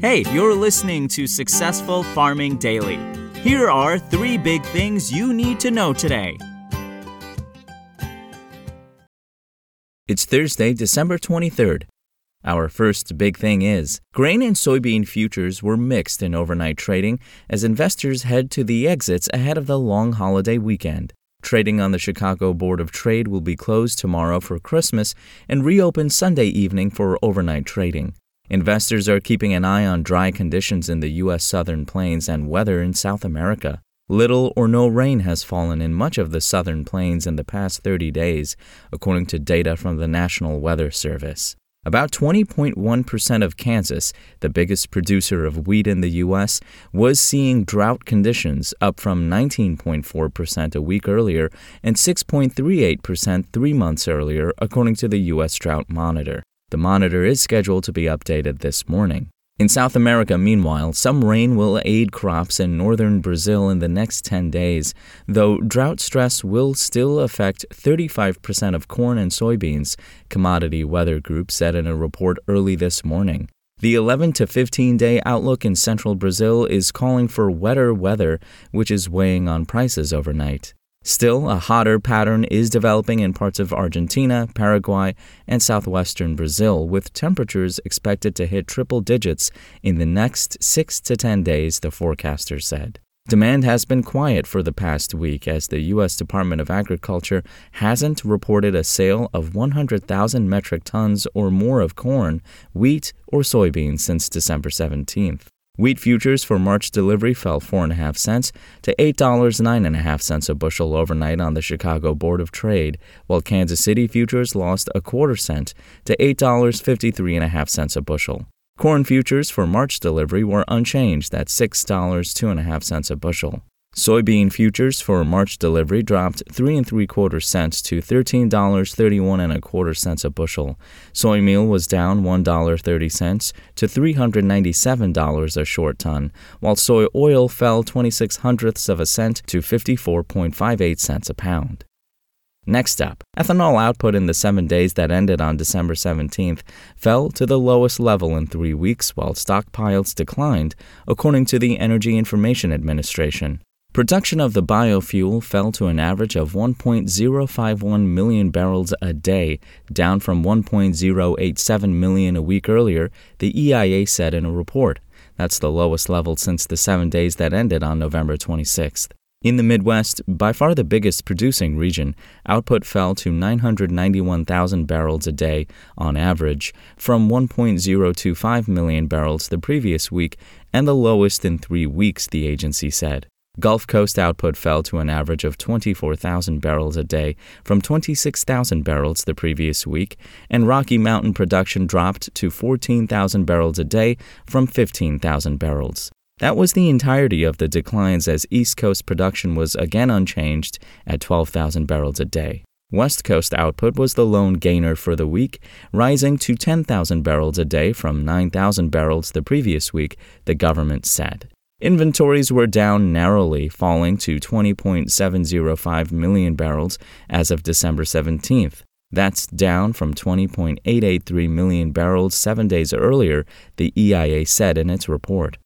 Hey, you're listening to Successful Farming Daily. Here are three big things you need to know today. It's Thursday, December 23rd. Our first big thing is grain and soybean futures were mixed in overnight trading as investors head to the exits ahead of the long holiday weekend. Trading on the Chicago Board of Trade will be closed tomorrow for Christmas and reopen Sunday evening for overnight trading. Investors are keeping an eye on dry conditions in the U.S. southern plains and weather in South America. Little or no rain has fallen in much of the southern plains in the past 30 days, according to data from the National Weather Service. About 20.1% of Kansas, the biggest producer of wheat in the U.S., was seeing drought conditions, up from 19.4% a week earlier and 6.38% three months earlier, according to the U.S. Drought Monitor. The monitor is scheduled to be updated this morning. In South America, meanwhile, some rain will aid crops in northern Brazil in the next 10 days, though drought stress will still affect 35% of corn and soybeans, Commodity Weather Group said in a report early this morning. The 11 to 15 day outlook in central Brazil is calling for wetter weather, which is weighing on prices overnight. Still, a hotter pattern is developing in parts of Argentina, Paraguay, and southwestern Brazil, with temperatures expected to hit triple digits in the next 6 to 10 days, the forecaster said. Demand has been quiet for the past week as the U.S. Department of Agriculture hasn't reported a sale of 100,000 metric tons or more of corn, wheat, or soybeans since December 17th. Wheat futures for March delivery fell 4.5 cents to $8.09.5 a bushel overnight on the Chicago Board of Trade, while Kansas City futures lost a quarter cent to $8.53.5 a bushel. Corn futures for March delivery were unchanged at $6.02.5 a bushel. Soybean futures for March delivery dropped three and three quarter cents to thirteen dollars thirty one and a quarter cents a bushel. Soy meal was down one dollar thirty cents to three hundred ninety seven dollars a short ton, while soy oil fell twenty six hundredths of a cent to fifty four point five eight cents a pound. Next up, ethanol output in the seven days that ended on December 17th fell to the lowest level in three weeks while stockpiles declined, according to the Energy Information Administration. Production of the biofuel fell to an average of 1.051 million barrels a day, down from 1.087 million a week earlier, the EIA said in a report. That's the lowest level since the seven days that ended on November 26th. In the Midwest, by far the biggest producing region, output fell to 991,000 barrels a day on average, from 1.025 million barrels the previous week and the lowest in three weeks, the agency said. Gulf Coast output fell to an average of 24,000 barrels a day from 26,000 barrels the previous week, and Rocky Mountain production dropped to 14,000 barrels a day from 15,000 barrels. That was the entirety of the declines as East Coast production was again unchanged at 12,000 barrels a day. West Coast output was the lone gainer for the week, rising to 10,000 barrels a day from 9,000 barrels the previous week, the government said. Inventories were down narrowly, falling to 20.705 million barrels as of December 17th. That's down from 20.883 million barrels seven days earlier, the EIA said in its report.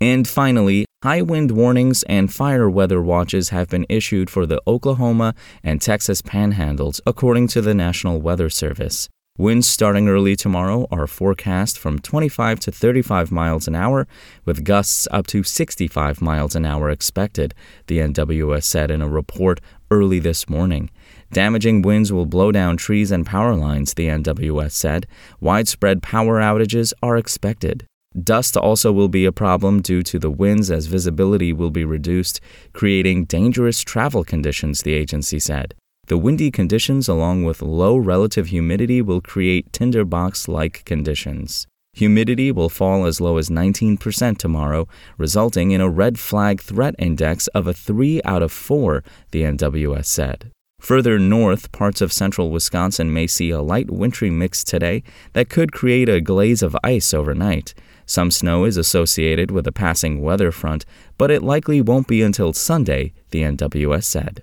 And finally, high wind warnings and fire weather watches have been issued for the Oklahoma and Texas panhandles, according to the National Weather Service. Winds starting early tomorrow are forecast from 25 to 35 miles an hour, with gusts up to 65 miles an hour expected, the NWS said in a report early this morning. Damaging winds will blow down trees and power lines, the NWS said. Widespread power outages are expected. Dust also will be a problem due to the winds as visibility will be reduced, creating dangerous travel conditions, the agency said. The windy conditions, along with low relative humidity, will create tinderbox like conditions. Humidity will fall as low as 19% tomorrow, resulting in a red flag threat index of a 3 out of 4, the NWS said. Further north, parts of central Wisconsin may see a light wintry mix today that could create a glaze of ice overnight. Some snow is associated with a passing weather front, but it likely won't be until Sunday, the NWS said.